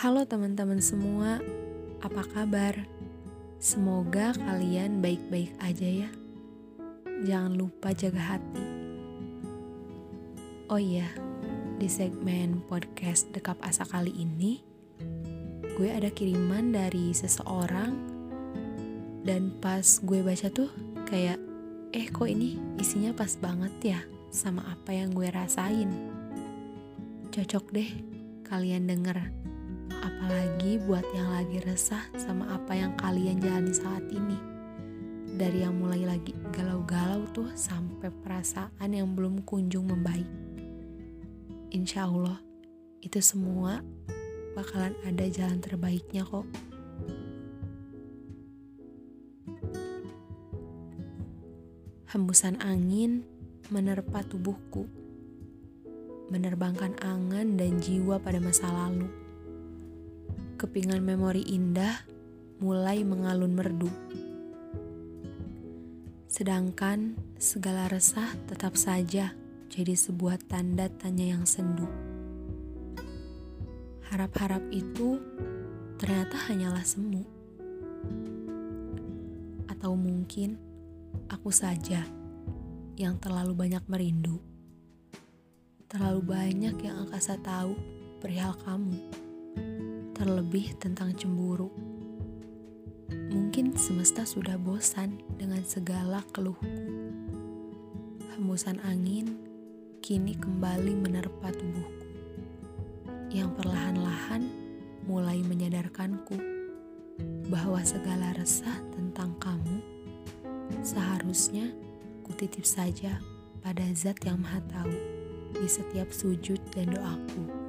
Halo teman-teman semua, apa kabar? Semoga kalian baik-baik aja ya. Jangan lupa jaga hati. Oh iya, di segmen podcast Dekap Asa kali ini, gue ada kiriman dari seseorang dan pas gue baca tuh kayak, eh kok ini isinya pas banget ya sama apa yang gue rasain. Cocok deh kalian denger apalagi buat yang lagi resah sama apa yang kalian jalani saat ini. Dari yang mulai lagi galau-galau tuh sampai perasaan yang belum kunjung membaik. Insya Allah, itu semua bakalan ada jalan terbaiknya kok. Hembusan angin menerpa tubuhku, menerbangkan angan dan jiwa pada masa lalu kepingan memori indah mulai mengalun merdu. Sedangkan segala resah tetap saja jadi sebuah tanda tanya yang sendu. Harap-harap itu ternyata hanyalah semu. Atau mungkin aku saja yang terlalu banyak merindu. Terlalu banyak yang angkasa tahu perihal kamu terlebih tentang cemburu. Mungkin semesta sudah bosan dengan segala keluhku. Hembusan angin kini kembali menerpa tubuhku, yang perlahan-lahan mulai menyadarkanku bahwa segala resah tentang kamu seharusnya kutitip saja pada zat yang maha tahu di setiap sujud dan doaku.